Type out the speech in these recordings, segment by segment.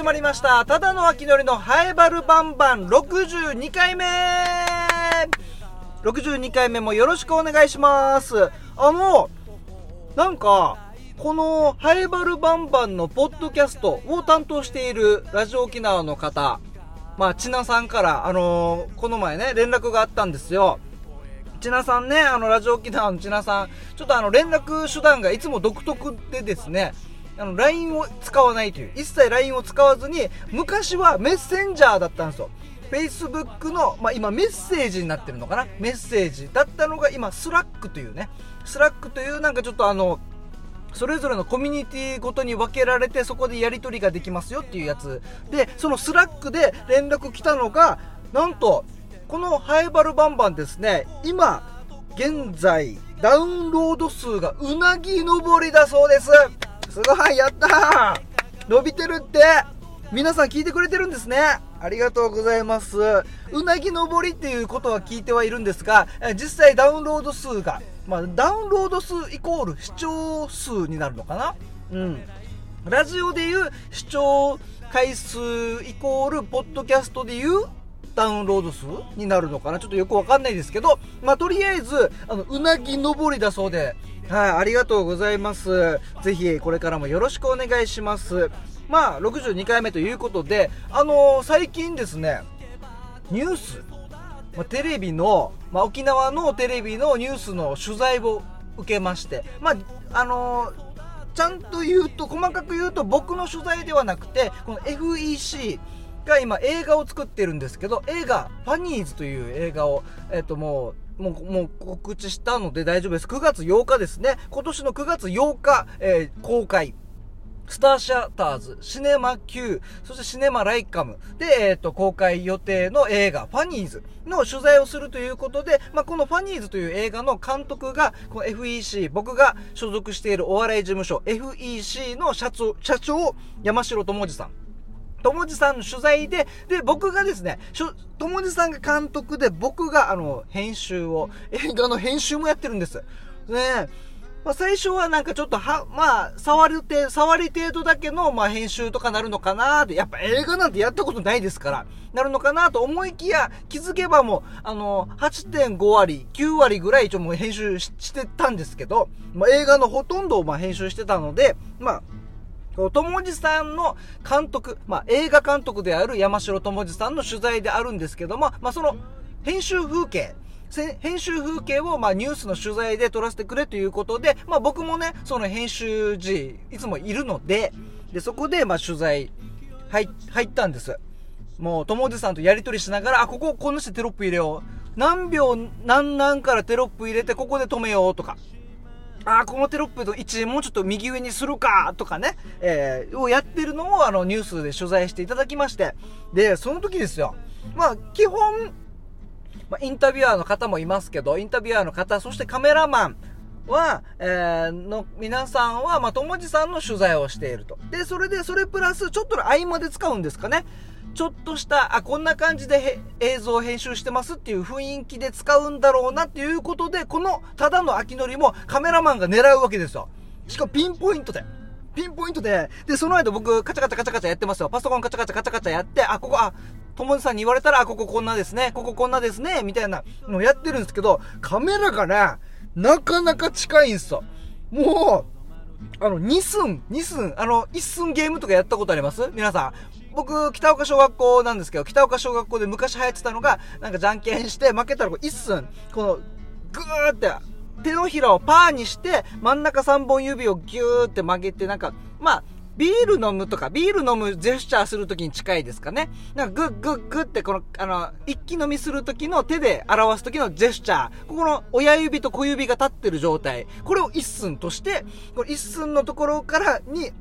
始まりました。ただの秋のりのハエバルバンバン62回目 !62 回目もよろしくお願いします。あの、なんか、このハエバルバンバンのポッドキャストを担当しているラジオ沖縄の方、まあ、ちなさんから、あのーこの前ね、連絡があったんですよ。ちなさんね、あの、ラジオ沖縄のちなさん、ちょっとあの、連絡手段がいつも独特でですね、あの、LINE を使わないという、一切 LINE を使わずに、昔はメッセンジャーだったんですよ。Facebook の、まあ、今メッセージになってるのかな？メッセージだったのが今、スラックというね、スラックというなんかちょっとあの、それぞれのコミュニティごとに分けられてそこでやり取りができますよっていうやつ。でそのスラックで連絡来たのがなんとこのハエバルバンバンですね。今現在ダウンロード数がうなぎ登りだそうです。すごいやったー。伸びてるって。皆さん聞いてくれてるんですね。ありがとうございます。うなぎ登りっていうことは聞いてはいるんですが実際ダウンロード数がまあ、ダウンロード数イコール視聴数になるのかな？うん。ラジオでいう視聴回数イコール、ポッドキャストでいうダウンロード数になるのかな？ちょっとよくわかんないですけど、まあ、とりあえず、あの、うなぎ登りだそうで、はい、ありがとうございます。ぜひ、これからもよろしくお願いします。まあ、62回目ということで、あのー最近ですね、ニュース、まあ、テレビの、まあ、沖縄のテレビのニュースの取材を受けまして、まあ、あのーちゃんと言うと、細かく言うと僕の取材ではなくて、この FEC が今映画を作ってるんですけど、映画、ファニーズという映画を、えっ、ともう、もう、もう告知したので大丈夫です。9月8日ですね。今年の9月8日、えー公開。スターシアターズ、シネマ Q、そしてシネマライカムで、えっ、と、公開予定の映画、ファニーズの取材をするということで、まあ、このファニーズという映画の監督が、この FEC、僕が所属しているお笑い事務所、FEC の社長、社長、山城智二さん。友治さんの取材で、で、僕がですね、しょ友治さんが監督で、僕があの、編集を、映画の編集もやってるんです。ねえ。まあ、最初はなんかちょっとは、まあ、触る程、触り程度だけの、まあ、編集とかなるのかなって、やっぱ映画なんてやったことないですから、なるのかなと思いきや、気づけばもう、あの、8.5割、9割ぐらい一応もう編集してたんですけど、まあ、映画のほとんどをまあ編集してたので、まあ、友治さんの監督、まあ、映画監督である山城智治さんの取材であるんですけども、まあ、その編集風景、編集風景を、まあ、ニュースの取材で撮らせてくれということで、まあ、僕もね、その編集時、いつもいるので、で、そこで、まあ、取材、入、入ったんです。もう、友治さんとやりとりしながら、あ、ここ、こんなしてテロップ入れよう。何秒、何何からテロップ入れて、ここで止めようとか。あーこのテロップの位置もうちょっと右上にするかとかね、えー、をやってるのをあのニュースで取材していただきまして、で、その時ですよ。まあ、基本、まあ、インタビュアーの方もいますけど、インタビュアーの方、そしてカメラマンは、えー、の皆さんは、まあ、友治さんの取材をしていると。で、それで、それプラス、ちょっとの合間で使うんですかね。ちょっとした、あ、こんな感じで映像を編集してますっていう雰囲気で使うんだろうなっていうことで、この、ただの秋のりもカメラマンが狙うわけですよ。しかもピンポイントで。ピンポイントで、で、その間僕、カチャカチャカチャカチャやってますよ。パソコンカチャカチャカチャカチャやって、あ、ここ、あ、友達さんに言われたら、あ、こここんなですね、こここんなですね、みたいなのをやってるんですけど、カメラがね、なかなか近いんすよ。もう、あの、2寸、2寸、あの、1寸ゲームとかやったことあります？皆さん。僕、北岡小学校なんですけど、北岡小学校で昔流行ってたのが、なんかじゃんけんして負けたらこう1寸、この、ぐーって、手のひらをパーにして、真ん中3本指をギューって曲げて、なんか、まあ、ビール飲むとか、ビール飲むジェスチャーするときに近いですかね。なんかグッグッグってこの、あの、一気飲みするときの手で表すときのジェスチャー。ここの親指と小指が立ってる状態。これを一寸として、この一寸のところからに、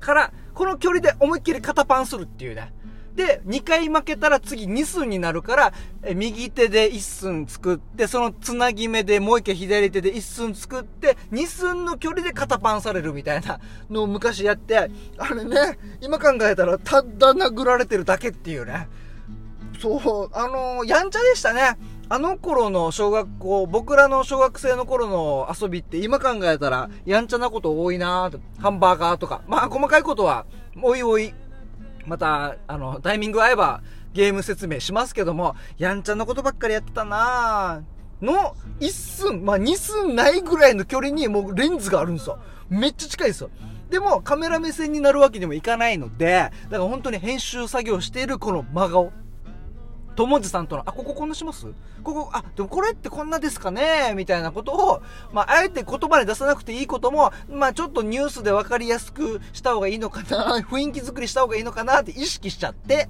から、この距離で思いっきり肩パンするっていうね。で、2回負けたら次2寸になるから、え右手で1寸作って、そのつなぎ目でもう一回左手で1寸作って、2寸の距離で肩パンされるみたいなのを昔やって、あれね、今考えたらただ殴られてるだけっていうね。そう、あのやんちゃでしたね。あの頃の小学校、僕らの小学生の頃の遊びって今考えたらやんちゃなこと多いなぁハンバーガーとか。まあ細かいことは、おいおい、また、あの、タイミング合えばゲーム説明しますけども、やんちゃなことばっかりやってたなの、一寸、まあ、二寸ないぐらいの距離にもうレンズがあるんですよ。めっちゃ近いですよ。でも、カメラ目線になるわけにもいかないので、だから本当に編集作業しているこの真顔。友治さんとの、あ、こここんなします？ここ、あ、でもこれってこんなですかね？みたいなことを、まあ、あえて言葉に出さなくていいことも、まあ、ちょっとニュースで分かりやすくした方がいいのかな、雰囲気作りした方がいいのかな？って意識しちゃって、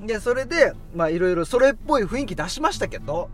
で、それで、まあ、いろいろそれっぽい雰囲気出しましたけど、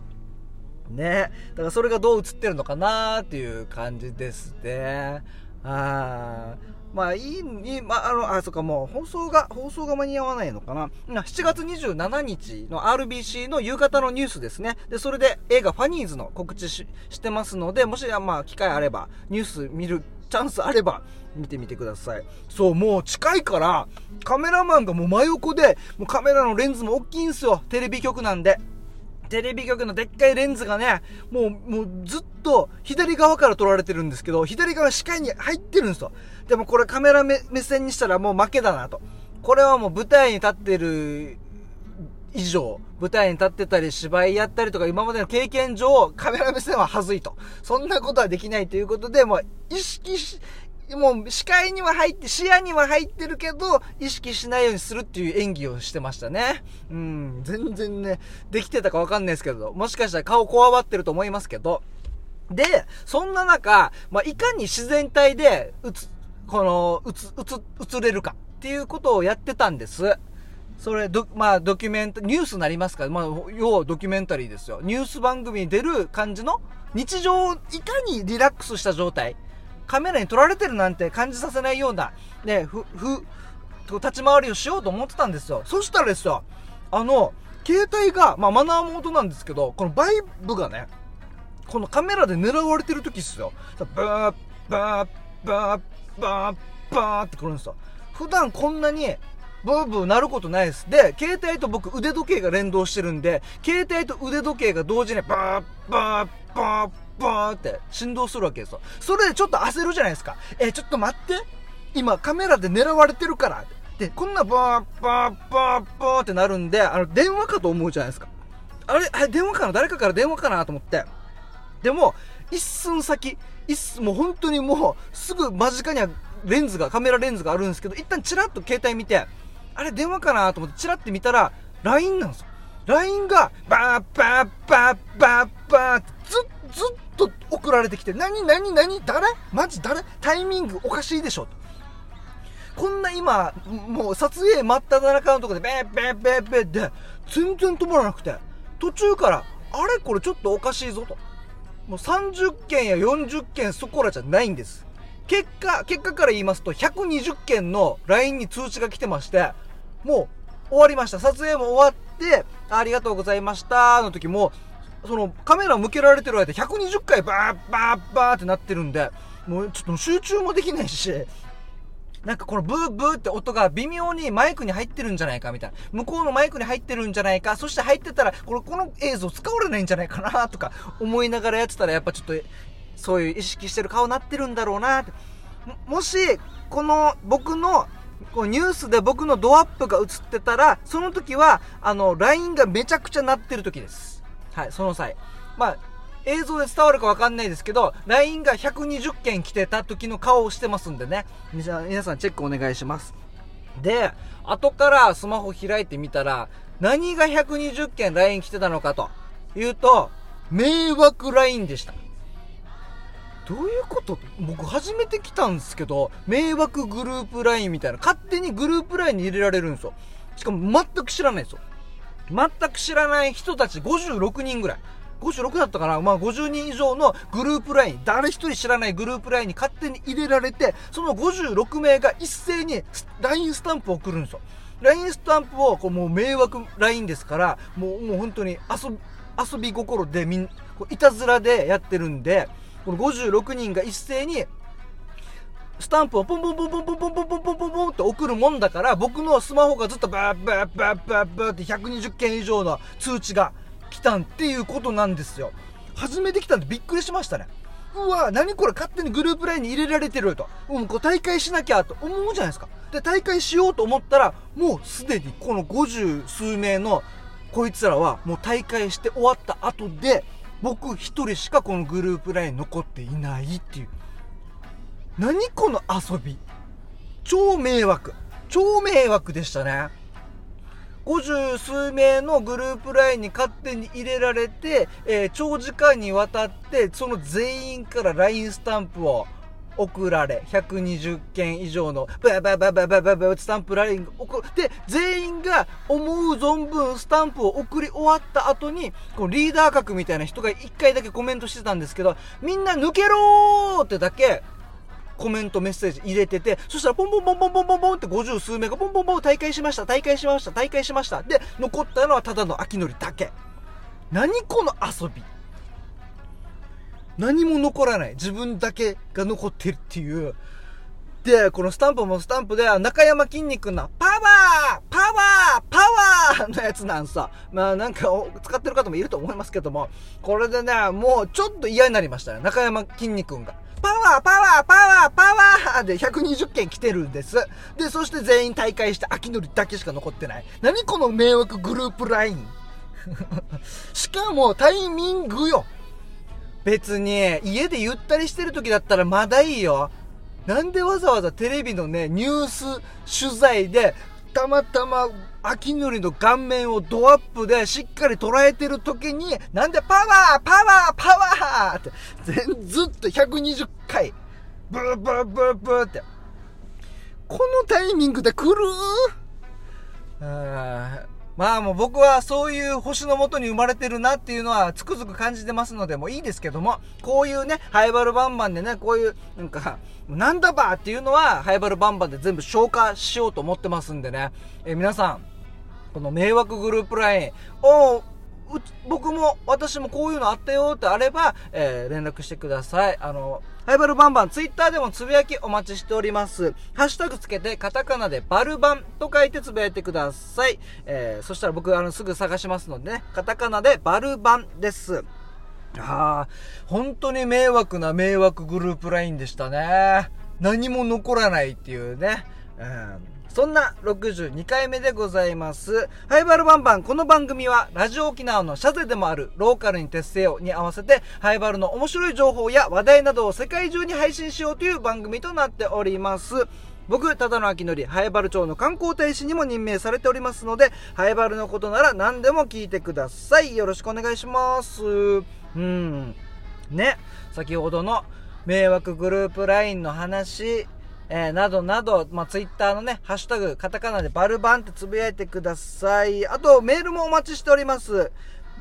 ね。だからそれがどう映ってるのかな？っていう感じですね。あー。まあいい、いい、まあ、あの、あ、そっか、もう放送が、放送が間に合わないのかな。7月27日の RBC の夕方のニュースですね。で、それで映画ファニーズの告知してますので、もし、まあ、機会あれば、ニュース見るチャンスあれば、見てみてください。そう、もう近いから、カメラマンがもう真横で、もうカメラのレンズも大きいんすよ。テレビ局なんで。テレビ局のでっかいレンズがね、もう、もうずっと左側から撮られてるんですけど、左側視界に入ってるんですよ。でもこれカメラ目線にしたらもう負けだなと。これはもう舞台に立ってる以上、舞台に立ってたり芝居やったりとか今までの経験上、カメラ目線ははずいと。そんなことはできないということで、もう意識し、もう視界には入って、視野には入ってるけど、意識しないようにするっていう演技をしてましたね。うん、全然ね、できてたかわかんないですけど、もしかしたら顔こわばってると思いますけど、で、そんな中、まあ、いかに自然体で、映、この、映、映、映れるかっていうことをやってたんです。それ、ど、まあ、ドキュメント、ニュースになりますから、まあ、要はドキュメンタリーですよ。ニュース番組に出る感じの、日常を、いかにリラックスした状態。カメラに撮られてるなんて感じさせないような、ね、ふ、ふ、立ち回りをしようと思ってたんですよ。そしたらですよ、あの、携帯が、まあマナーモードなんですけど、このバイブがね、このカメラで狙われてる時っすよ。バー、バー、バー、バー、バーってくるんですよ。普段こんなに、ブーブー鳴ることないです。で、携帯と僕腕時計が連動してるんで、携帯と腕時計が同時にバー、バー、バー、バーンって振動するわけですよ。それでちょっと焦るじゃないですか。え、ちょっと待って。今カメラで狙われてるから。で、こんなバー、バー、バー、バーってなるんで、あの、電話かと思うじゃないですか。あれ、あれ、電話かな？誰かから電話かなと思って。でも、一寸先、一寸、もう本当にもう、すぐ間近にはレンズが、カメラレンズがあるんですけど、一旦チラッと携帯見て、あれ電話かなと思ってチラッて見たら、LINE なんですよ。LINE が、バーバーバーバーバーってずっと送られてきて、何何何誰？マジ？誰？タイミングおかしいでしょこんな今、もう撮影真っ只中のとこで、ベーベーベーベーで、全然止まらなくて、途中から、あれ？これちょっとおかしいぞと。もう30件や40件そこらじゃないんです。結果、結果から言いますと、120件の LINE に通知が来てまして、もう終わりました。撮影も終わって、ありがとうございましたの時も、そのカメラ向けられてる間120回バーバーバーってなってるんで、もうちょっと集中もできないし、なんかこのブーブーって音が微妙にマイクに入ってるんじゃないかみたいな。向こうのマイクに入ってるんじゃないか。そして入ってたら、これこの映像使われないんじゃないかなとか思いながらやってたらやっぱちょっとそういう意識してる顔になってるんだろうなって。もし、この僕のこうニュースで僕のドアップが映ってたら、その時は、あの、LINE がめちゃくちゃ鳴ってる時です。はい、その際。まあ、映像で伝わるかわかんないですけど、LINE が120件来てた時の顔をしてますんでね。皆さんチェックお願いします。で、後からスマホ開いてみたら、何が120件 LINE 来てたのかというと、迷惑 LINE でした。どういうこと？僕初めて来たんですけど、迷惑グループ LINE みたいな、勝手にグループ LINE に入れられるんですよ。しかも全く知らないんですよ。全く知らない人たち56人ぐらい。56だったかな？まあ50人以上のグループ LINE、誰一人知らないグループ LINE に勝手に入れられて、その56名が一斉に LINE スタンプを送るんですよ。LINE スタンプをこうもう迷惑 LINE ですから、もうもう本当に遊び、遊び心でみん、いたずらでやってるんで、この56人が一斉にスタンプをポンポンポンポンポンポンポンポンポンポンポンって送るもんだから、僕のスマホがずっとバーバーバーバーバーって120件以上の通知が来たんっていうことなんですよ。初めて来たんでびっくりしましたね。うわ、何これ勝手にグループラインに入れられてると。もうこう大会しなきゃと思うじゃないですか。で、大会しようと思ったら、もうすでにこの50数名のこいつらはもう大会して終わった後で、僕一人しかこのグループライン残っていないっていう。何この遊び？超迷惑。超迷惑でしたね。50数名のグループ LINE に勝手に入れられて、えー、長時間にわたって、その全員から LINE スタンプを送られ、120件以上の、バババババババスタンプ LINE が送る。で、全員が思う存分スタンプを送り終わった後に、このリーダー格みたいな人が1回だけコメントしてたんですけど、みんな抜けろーってだけコメントメッセージ入れてて、そしたらポンポンポンポンポンポンポンって50数名がポンポンポン大会しました、大会しました、大会しました。で、残ったのはただの秋のりだけ。何この遊び。何も残らない。自分だけが残ってるっていう。で、このスタンプもスタンプで、中山筋肉のパワーパワーパワーのやつなんさ。まあなんか使ってる方もいると思いますけども、これでね、もうちょっと嫌になりましたね。中山筋肉が。パワーパワーパワーパワーで120件来てるんです。で、そして全員大会して秋のりだけしか残ってない。何この迷惑グループライン？しかもタイミングよ。別に家でゆったりしてる時だったらまだいいよ。なんでわざわざテレビのね、ニュース取材でたまたま秋のりの顔面をドアップでしっかり捉えてる時に、なんでパワーパワーパワーって、ずっと120回、ブーブーブーブーって。このタイミングで来る？まあもう僕はそういう星のもとに生まれてるなっていうのはつくづく感じてますのでもういいですけども、こういうね、ハイバルバンバンでね、こういう、なんか、なんだばっていうのは、ハイバルバンバンで全部消化しようと思ってますんでね、え皆さん、この迷惑グループ LINE を、僕も、私もこういうのあったよってあれば、えー、連絡してください。あの、ハイバルバンバン、ツイッターでもつぶやきお待ちしております。ハッシュタグつけて、カタカナでバルバンと書いてつぶやいてください。えー、そしたら僕、あの、すぐ探しますのでね、カタカナでバルバンです。ああ、本当に迷惑な迷惑グループ LINE でしたね。何も残らないっていうね。うんそんな62回目でございます。ハイバルバンバン、この番組は、ラジオ沖縄のシャゼでもあるローカルに徹せよに合わせて、ハイバルの面白い情報や話題などを世界中に配信しようという番組となっております。僕、ただの秋のり、ハイバル町の観光大使にも任命されておりますので、ハイバルのことなら何でも聞いてください。よろしくお願いします。うん。ね、先ほどの迷惑グループ LINE の話、えー、などなど、まあ、ツイッターのね、ハッシュタグ、カタカナでバルバンってつぶやいてください。あと、メールもお待ちしております。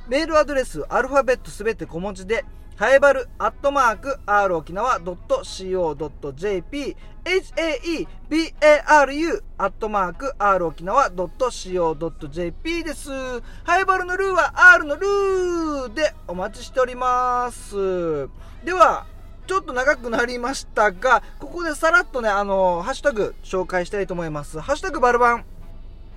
メールアドレス、アルファベットすべて小文字で、はえばる、アットマーク、r 沖縄 .co.jp、haebaru、アットマーク、r 沖縄 .co.jp です。はえばるのルーは r のルーでお待ちしております。では、ちょっと長くなりましたが、ここでさらっとね、あの、ハッシュタグ紹介したいと思います。ハッシュタグバルバン。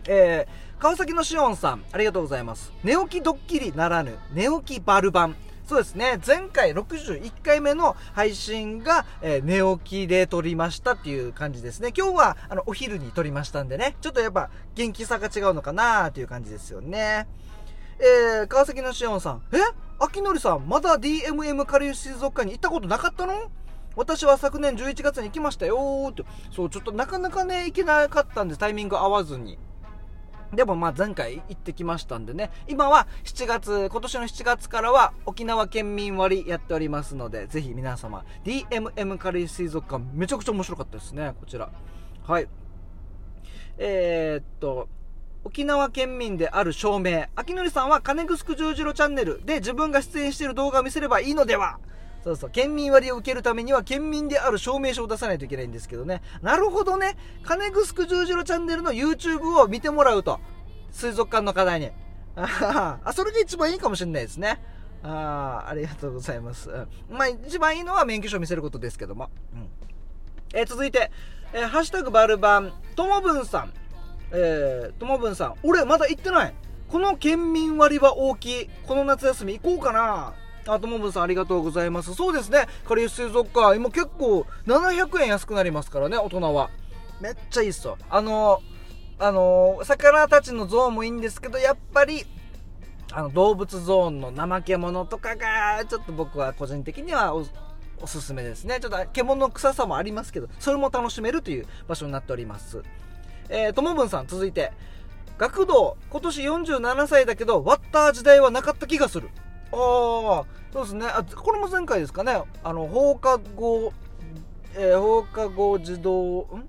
えー、川崎のしおんさん、ありがとうございます。寝起きドッキリならぬ、寝起きバルバン。そうですね、前回61回目の配信が、えー、寝起きで撮りましたっていう感じですね。今日は、あの、お昼に撮りましたんでね、ちょっとやっぱ元気さが違うのかなーっていう感じですよね。えー、川崎のしおんさん、え？秋のりさん、まだ DMM 下流水族館に行ったことなかったの？私は昨年11月に行きましたよーって。そう、ちょっとなかなかね、行けなかったんで。タイミング合わずに。でもまあ前回行ってきましたんでね。今は7月、今年の7月からは沖縄県民割やっておりますので、ぜひ皆様、DMM カリー水族館めちゃくちゃ面白かったですね、こちら。はい。えー、っと、沖縄県民である証明。秋のりさんは金城十字路チャンネルで自分が出演している動画を見せればいいのではそうそう。県民割を受けるためには県民である証明書を出さないといけないんですけどね。なるほどね。金城十字路チャンネルの YouTube を見てもらうと。水族館の課題に。ああ、それが一番いいかもしれないですね。ああ、ありがとうございます。うん、まあ、一番いいのは免許証を見せることですけども。うん。えー、続いて、えー、ハッシュタグバルバン、ともぶんさん。えー、ともぶんさん、俺まだ行ってない。この県民割は大きい。この夏休み行こうかな。あともぶさんありがとうございます。そうですね。カリウス水族館。今結構700円安くなりますからね大人は。めっちゃいいっすよあのあの魚たちのゾーンもいいんですけどやっぱりあの動物ゾーンの怠け者とかがちょっと僕は個人的にはおおすすめですね。ちょっと獣の臭さもありますけどそれも楽しめるという場所になっております。えー、ともぶんさん続いて。学童今年47歳だけど割った時代はなかった気がする。ああそうですね。あこれも前回ですかね。あの放課後えー、放課後児童ん？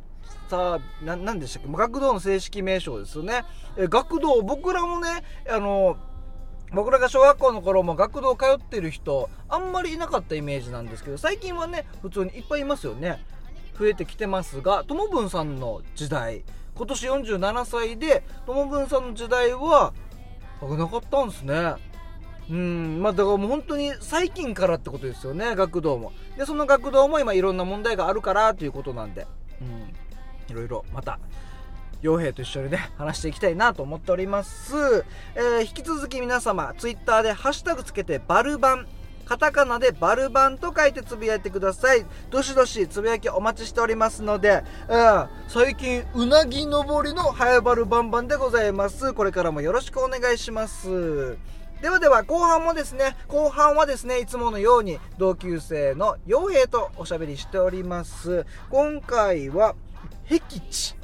さあななんでしたっけ？学童の正式名称ですよね、えー、学童僕らもねあの僕らが小学校の頃も学童通ってる人あんまりいなかったイメージなんですけど最近はね普通にいっぱいいますよね。増えてきてますがともぶんさんの時代今年47歳でともぶんさんの時代は危なかったんですね。うん。まあだからもう本当に最近からってことですよね学童も。でその学童も今いろんな問題があるからということなんで。うん。いろいろまた傭兵と一緒にね話していきたいなと思っております、えー、引き続き皆様ツイッターでハッシュタグつけてバルバンカタカナでバルバンと書いてつぶやいてください。どしどしつぶやきお待ちしておりますので、うん、最近うなぎ登りのハヤバルバンバンでございます。これからもよろしくお願いします。ではでは後半もですね後半はですねいつものように同級生の傭兵とおしゃべりしております。今回は僻地。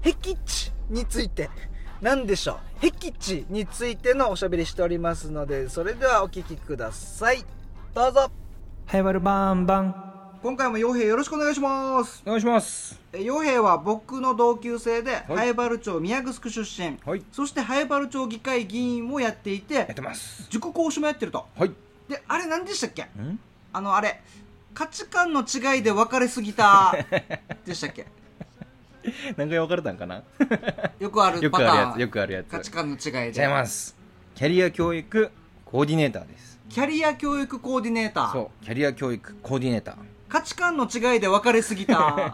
僻地について何でしょう？僻地についてのおしゃべりしておりますのでそれではお聞きください。どうぞ。はやばるバンバン。今回も傭兵よろしくお願いします。お願いします。傭兵は僕の同級生で、はい、原町宮城出身、はい、そして早原町議会議員もやっていてやってます。塾講師もやってると。はい。であれ何でしたっけ？あのあれ価値観の違いで分かれすぎた。でしたっけ？何回分かれたんかな？よくあるパターン。よくあるやつ。価値観の違いで。違います。キャリア教育コーディネーターです。キャリア教育コーディネーター。そうキャリア教育コーディネーター。価値観の違いで分かれすぎた。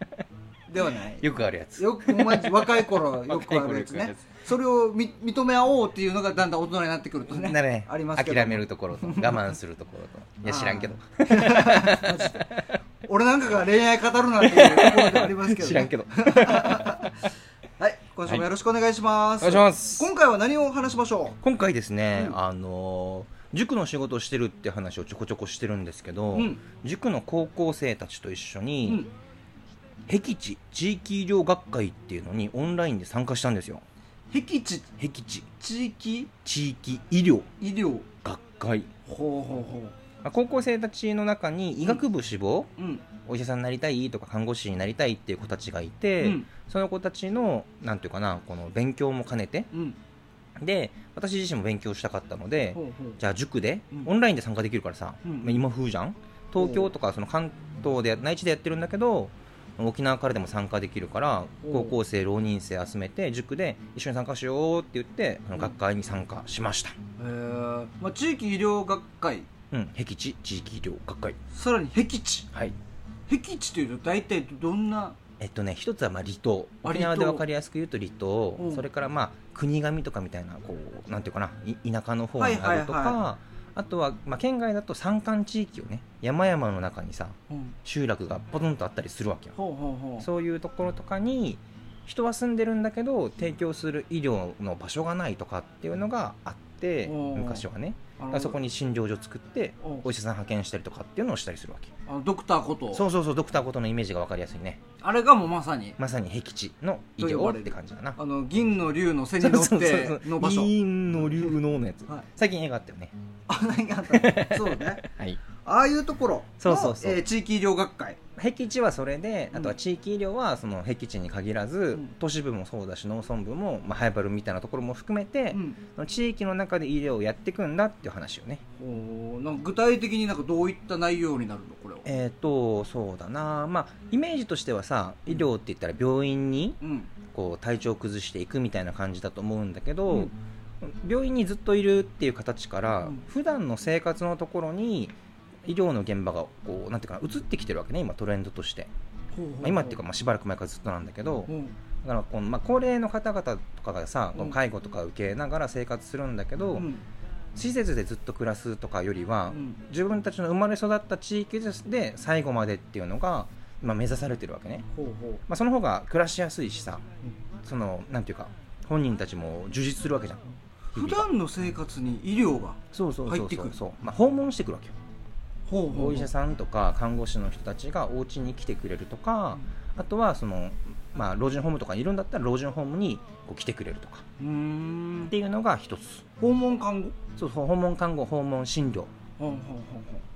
ではない。よくあるやつ。よく若い頃よくあるやつねそれをみ認め合おうっていうのがだんだん大人になってくるとねなるね。ありますけど諦めるところと 我慢するところと。いや知らんけど。俺なんかが恋愛語るなんていうところでありますけど、ね、知らんけど。はい今週もよろしくお願いします、はい、お願いします。今回は何を話しましょう？今回ですね、うん、あの塾の仕事をしてるって話をちょこちょこしてるんですけど、うん、塾の高校生たちと一緒に、うん、僻地地域医療学会っていうのにオンラインで参加したんですよ僻地。僻地。地域？地域。医療。医療。学会。ほうほうほう。高校生たちの中に医学部志望、うん、お医者さんになりたいとか看護師になりたいっていう子たちがいて、うん、その子たちのなんていうかなこの勉強も兼ねて、うん、で私自身も勉強したかったので、じゃあ塾で、オンラインで参加できるからさ、まあ、今風じゃん？東京とかその関東で内地でやってるんだけど沖縄からでも参加できるから高校生浪人生集めて塾で一緒に参加しようって言ってあの学会に参加しました、へえ、まあ、地域医療学会。うん。僻地。地域医療学会。さらに僻地。はい。僻地というと大体どんな？えっとね一つはまあ離島。沖縄で分かりやすく言うと離島、それからまあ国頭とかみたいなこうなんていうかな田舎の方にあるとか、はいはいはい、あとは、まあ、県外だと山間地域をね山々の中にさ、うん、集落がポトンとあったりするわけよ、そういうところとかに人は住んでるんだけど提供する医療の場所がないとかっていうのがあって昔はね。そこに診療所作ってお医者さん派遣したりとかっていうのをしたりするわけ。あのドクターこと。そうそうそうドクターことのイメージが分かりやすいね。あれがもうまさに。まさに僻地の医療って感じだな。あの銀の竜の背に乗っての場所。銀の竜ののやつ、はい、最近映画あったよね。あ何があった。そうね。はいああいうところのそうそうそう、えー、地域医療学会。僻地はそれであとは地域医療はその僻地に限らず、うん、都市部もそうだし農村部も、まあ、ハイバルみたいなところも含めて、うん、地域の中で医療をやっていくんだっていう話をね。おなんか具体的になんかどういった内容になるのこれは？えっ、ー、とそうだな。まあイメージとしてはさ医療って言ったら病院に、こう体調を崩していくみたいな感じだと思うんだけど、うん、病院にずっといるっていう形から、うん、普段の生活のところに医療の現場がこうなんていうか移ってきてるわけね今トレンドとして、まあ、今っていうかまあしばらく前からずっとなんだけど、だからこの、まあ、高齢の方々とかがさ、介護とか受けながら生活するんだけど、施設でずっと暮らすとかよりは、うん、自分たちの生まれ育った地域で最後までっていうのが今目指されてるわけね。ほうほう、まあ、その方が暮らしやすいしさ、うん、そのなんていうか本人たちも充実するわけじゃん。普段の生活に医療が入ってくる。そう。まあ、訪問してくるわけよお医者さんとか看護師の人たちがお家に来てくれるとか、うん、あとはその、まあ、老人ホームとかにいるんだったら老人ホームにこう来てくれるとか。うん。っていうのが一つ。訪問看護？そうそう訪問看護訪問診療。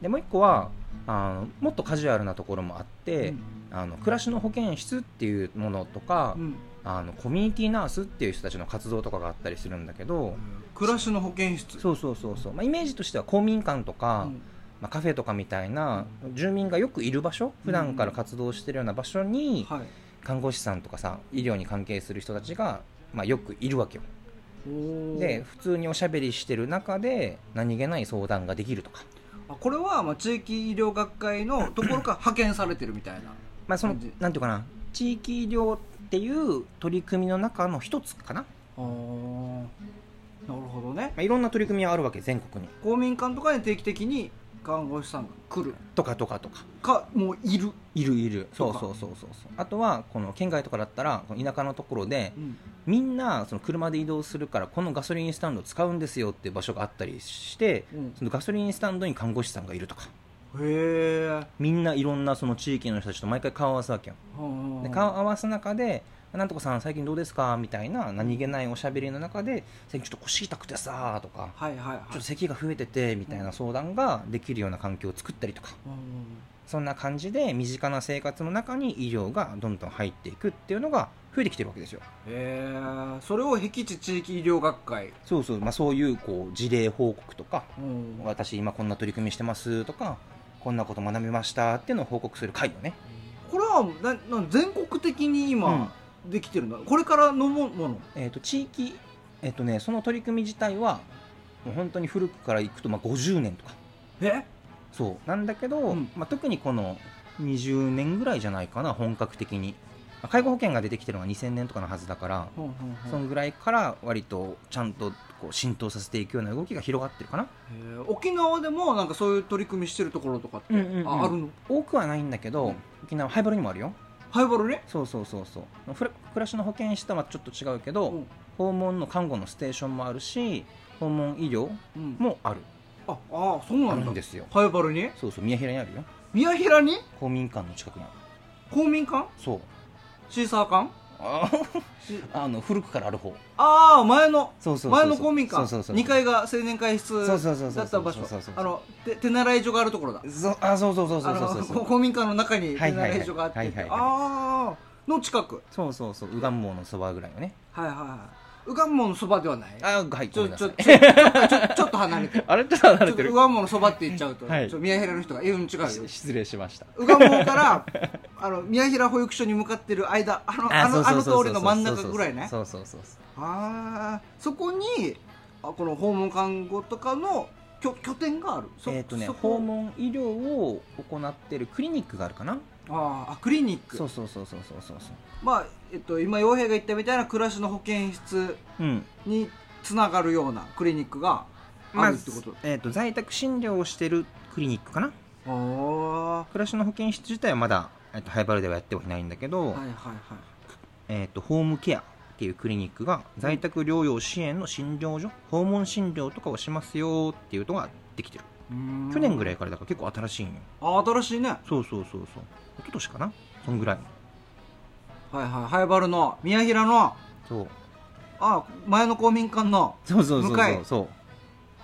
でもう一個はあのもっとカジュアルなところもあって、うん、あの暮らしの保健室っていうものとか、うん、あのコミュニティナースっていう人たちの活動とかがあったりするんだけど、暮らしの保健室。そうそうそうそう、まあ、イメージとしては公民館とか、うん、まあ、カフェとかみたいな住民がよくいる場所普段から活動してるような場所に、はい、看護師さんとかさ医療に関係する人たちが、まあ、よくいるわけよ。で普通におしゃべりしてる中で何気ない相談ができるとか。これはまあ地域医療学会のところから 派遣されてるみたいなまあそのなんていうかな地域医療っていう取り組みの中の一つかな。あなるほどね、まあ、いろんな取り組みはあるわけ全国に。公民館とかに定期的に看護師さんが来る。とかとかとか。かもういる。いるいる。そうそうそうそうあとはこの県外とかだったら田舎のところで、うん、みんなその車で移動するからこのガソリンスタンド使うんですよっていう場所があったりして、うん、そのガソリンスタンドに看護師さんがいるとか。へえみんないろんなその地域の人たちと毎回顔合わすわけよ。で顔合わす中でなんとかさん最近どうですか？みたいな何気ないおしゃべりの中で最近ちょっと腰痛くてさとか、はいはいはい、ちょっと咳が増えててみたいな相談ができるような環境を作ったりとか、うん、そんな感じで身近な生活の中に医療がどんどん入っていくっていうのが増えてきてるわけですよ。へえそれを僻地地域医療学会。そうそう、まあ、そういうこう事例報告とか、うん、私今こんな取り組みしてますとかこんなこと学びましたっていうのを報告する会よね。これはなな全国的に今、できてるんだこれからのもの、えーと、地域えっ、ー、とねその取り組み自体はもう本当に古くからいくとまあ50年とか。え？そう。なんだけど、うん、まあ、特にこの20年ぐらいじゃないかな本格的に。介護保険が出てきてるのが2000年とかのはずだから、そのぐらいから割とちゃんとこう浸透させていくような動きが広がってるかな。沖縄でもなんかそういう取り組みしてるところとかって、うんうんうん、あるの？多くはないんだけど、うん、沖縄ハイバルにもあるよハイボールね？そうそうそうそう。暮らしの保健室とはちょっと違うけど、うん、訪問の看護のステーションもあるし訪問医療もある、うん、ああそうなんだ。んですよ。ハイバルに？そうそう宮平にあるよ。宮平に？公民館の近くにある。公民館？そう。シーサー館？あの古くからある方。ああ前の前の公民館。2階が青年会室だった場所あの手習い所があるところだそあそうそうそうそうそう公民館の中に手習い所があってああの近くそうそうそう右岸門のそばぐらいのねはいはいはい右岸門のそばではない？あはいちょちょちょちょちょっと離れてあれちょっと離れてる。右岸門のそばって言っちゃうと、はい、宮平の人が「えうん違うよ」失礼しました。右岸門から あの宮平保育所に向かってる間あのあのあの通りの真ん中ぐらいね。そうそうそうああそこにあこの訪問看護とかの拠拠点があるえっ、ー、とね訪問医療を行ってるクリニックがあるかなああクリニック。そうそうそうそうそうそう。まあえっと今洋平が言ったみたいな暮らしの保健室につながるようなクリニックがあるってこと、まあ、えっと在宅診療をしてるクリニックかな？あ暮らしの保健室自体はまだ、えっと、ハイバルではやってはいないんだけど、はいはいはい。えっと、ホームケアっていうクリニックが在宅療養支援の診療所訪問診療とかをしますよっていうのができてる去年ぐらいからだから結構新しいんよ。あ新しいね。そうそうそうそう。一昨年かな？そんぐらい。はいはい。ハイバルの宮平の。そう。あ前の公民館の。そうそうそうそう。そう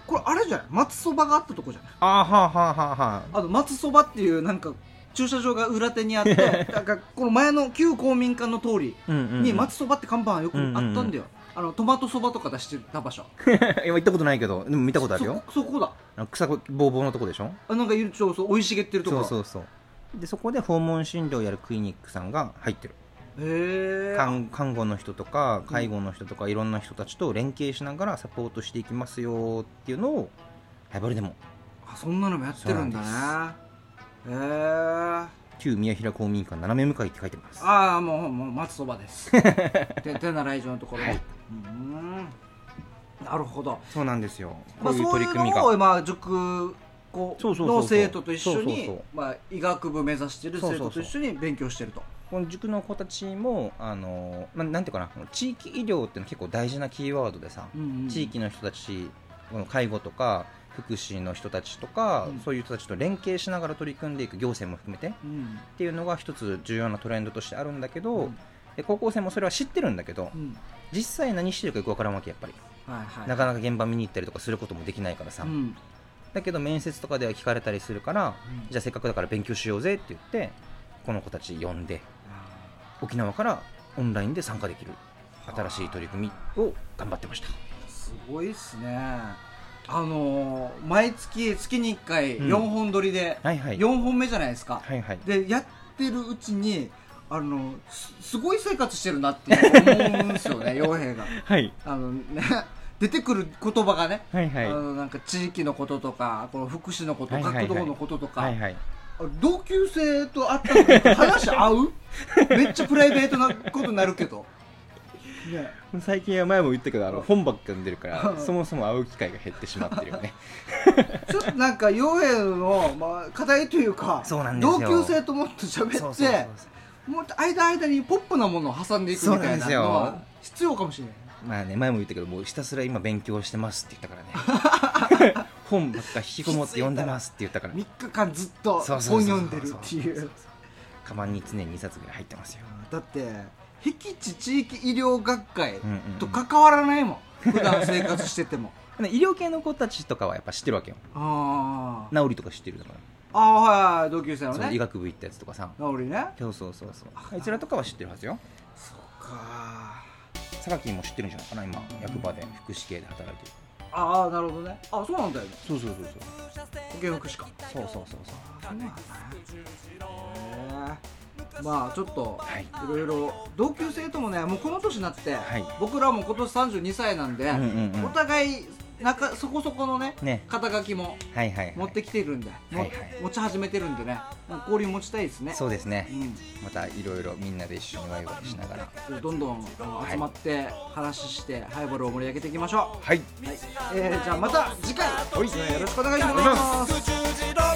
これあれじゃない？松そばがあったとこじゃない？あはあはあはあはあと松そばっていうなんか駐車場が裏手にあって なんかこの前の旧公民館の通りに松そばって看板よくあったんだよ、あのトマトそばとか出してた場所。今行ったことないけどでも見たことあるよ。そこだ。草ぼうぼうのとこでしょ？あなんかいるそうそう生い茂ってるところそうそうそう。でそこで訪問診療やるクリニックさんが入ってる。へえ看看護の人とか介護の人とか、いろんな人たちと連携しながらサポートしていきますよっていうのをハイバルでも。あそんなのもやってるんだね。へえ旧宮平公民館斜め向かいって書いてます。ああもうもう松そばです。手手習い所のところ、はい、うんなるほど。そうなんですよ。こういう取り組みが、まあ、そういうのを、まあ、塾校の生徒と一緒にまあ医学部目指してる生徒と一緒に勉強してると。この塾の子たちもあの、まあ、なんていうかな地域医療っていうのは結構大事なキーワードでさ、うんうん、地域の人たちこの介護とか福祉の人たちとか、うん、そういう人たちと連携しながら取り組んでいく行政も含めて、うん、っていうのが一つ重要なトレンドとしてあるんだけど、うん、高校生もそれは知ってるんだけど、実際何してるかよく分からんわけやっぱり、はいはい、なかなか現場見に行ったりとかすることもできないからさ、だけど面接とかでは聞かれたりするから、じゃあせっかくだから勉強しようぜって言ってこの子たち呼んで沖縄からオンラインで参加できる新しい取り組みを頑張ってました。すごいっすね。あのー、毎月月に1回4本撮りで、うんはいはい、4本目じゃないですか、はいはい、でやってるうちにあのすごい生活してるなって思うんですよね 洋平が、はい、あのね出てくる言葉がね、はいはい、あのなんか地域のこととかこの福祉のこと、はいはいはい、学童のこととか、はいはい、同級生と会った時話合う？めっちゃプライベートなことになるけど。ね、最近は前も言ったけどあの本ばっか読んでるからそもそも会う機会が減ってしまってるよね。ちょっとなんか陽平の、まあ、課題というか同級生ともっと喋ってもっと間間にポップなものを挟んでいくみたいなのは必要かもしれない。まあね前も言ったけどもうひたすら今勉強してますって言ったからね。本ばっか引きこもって読んでますって言ったから3日間ずっと本読んでるっていうカバンに常に2冊ぐらい入ってますよだって僻地地域医療学会と関わらないもん、うんうん、普段生活してても医療系の子たちとかはやっぱ知ってるわけよああ治りとか知ってるだからああはいはい同級生のね。医学部行ったやつとかさ。治りね。そうそうそうそう。あいつらとかは知ってるはずよ。そうか榊も知ってるんじゃないかな今。役場で福祉系で働いてる。ああなるほどね。あそうなんだよね。そうそうそうそう。保健福祉か。そうそうそうそう。そうね。まあちょっとい。ろいろ同級生ともねもうこの年になって、はい、僕らも今年32歳なんで、うんうんうん、お互いなんかそこそこのねね。肩書きも持ってきてるんで、はいはい、持ち始めてるんでね。交流持ちたいですね。そうですね、うん、またいろいろみんなで一緒にワイワイしながら、どんどん集まって話して、ハイボールを盛り上げていきましょう。はい、はい。えー、じゃあまた次回、はい、よろしくお願いします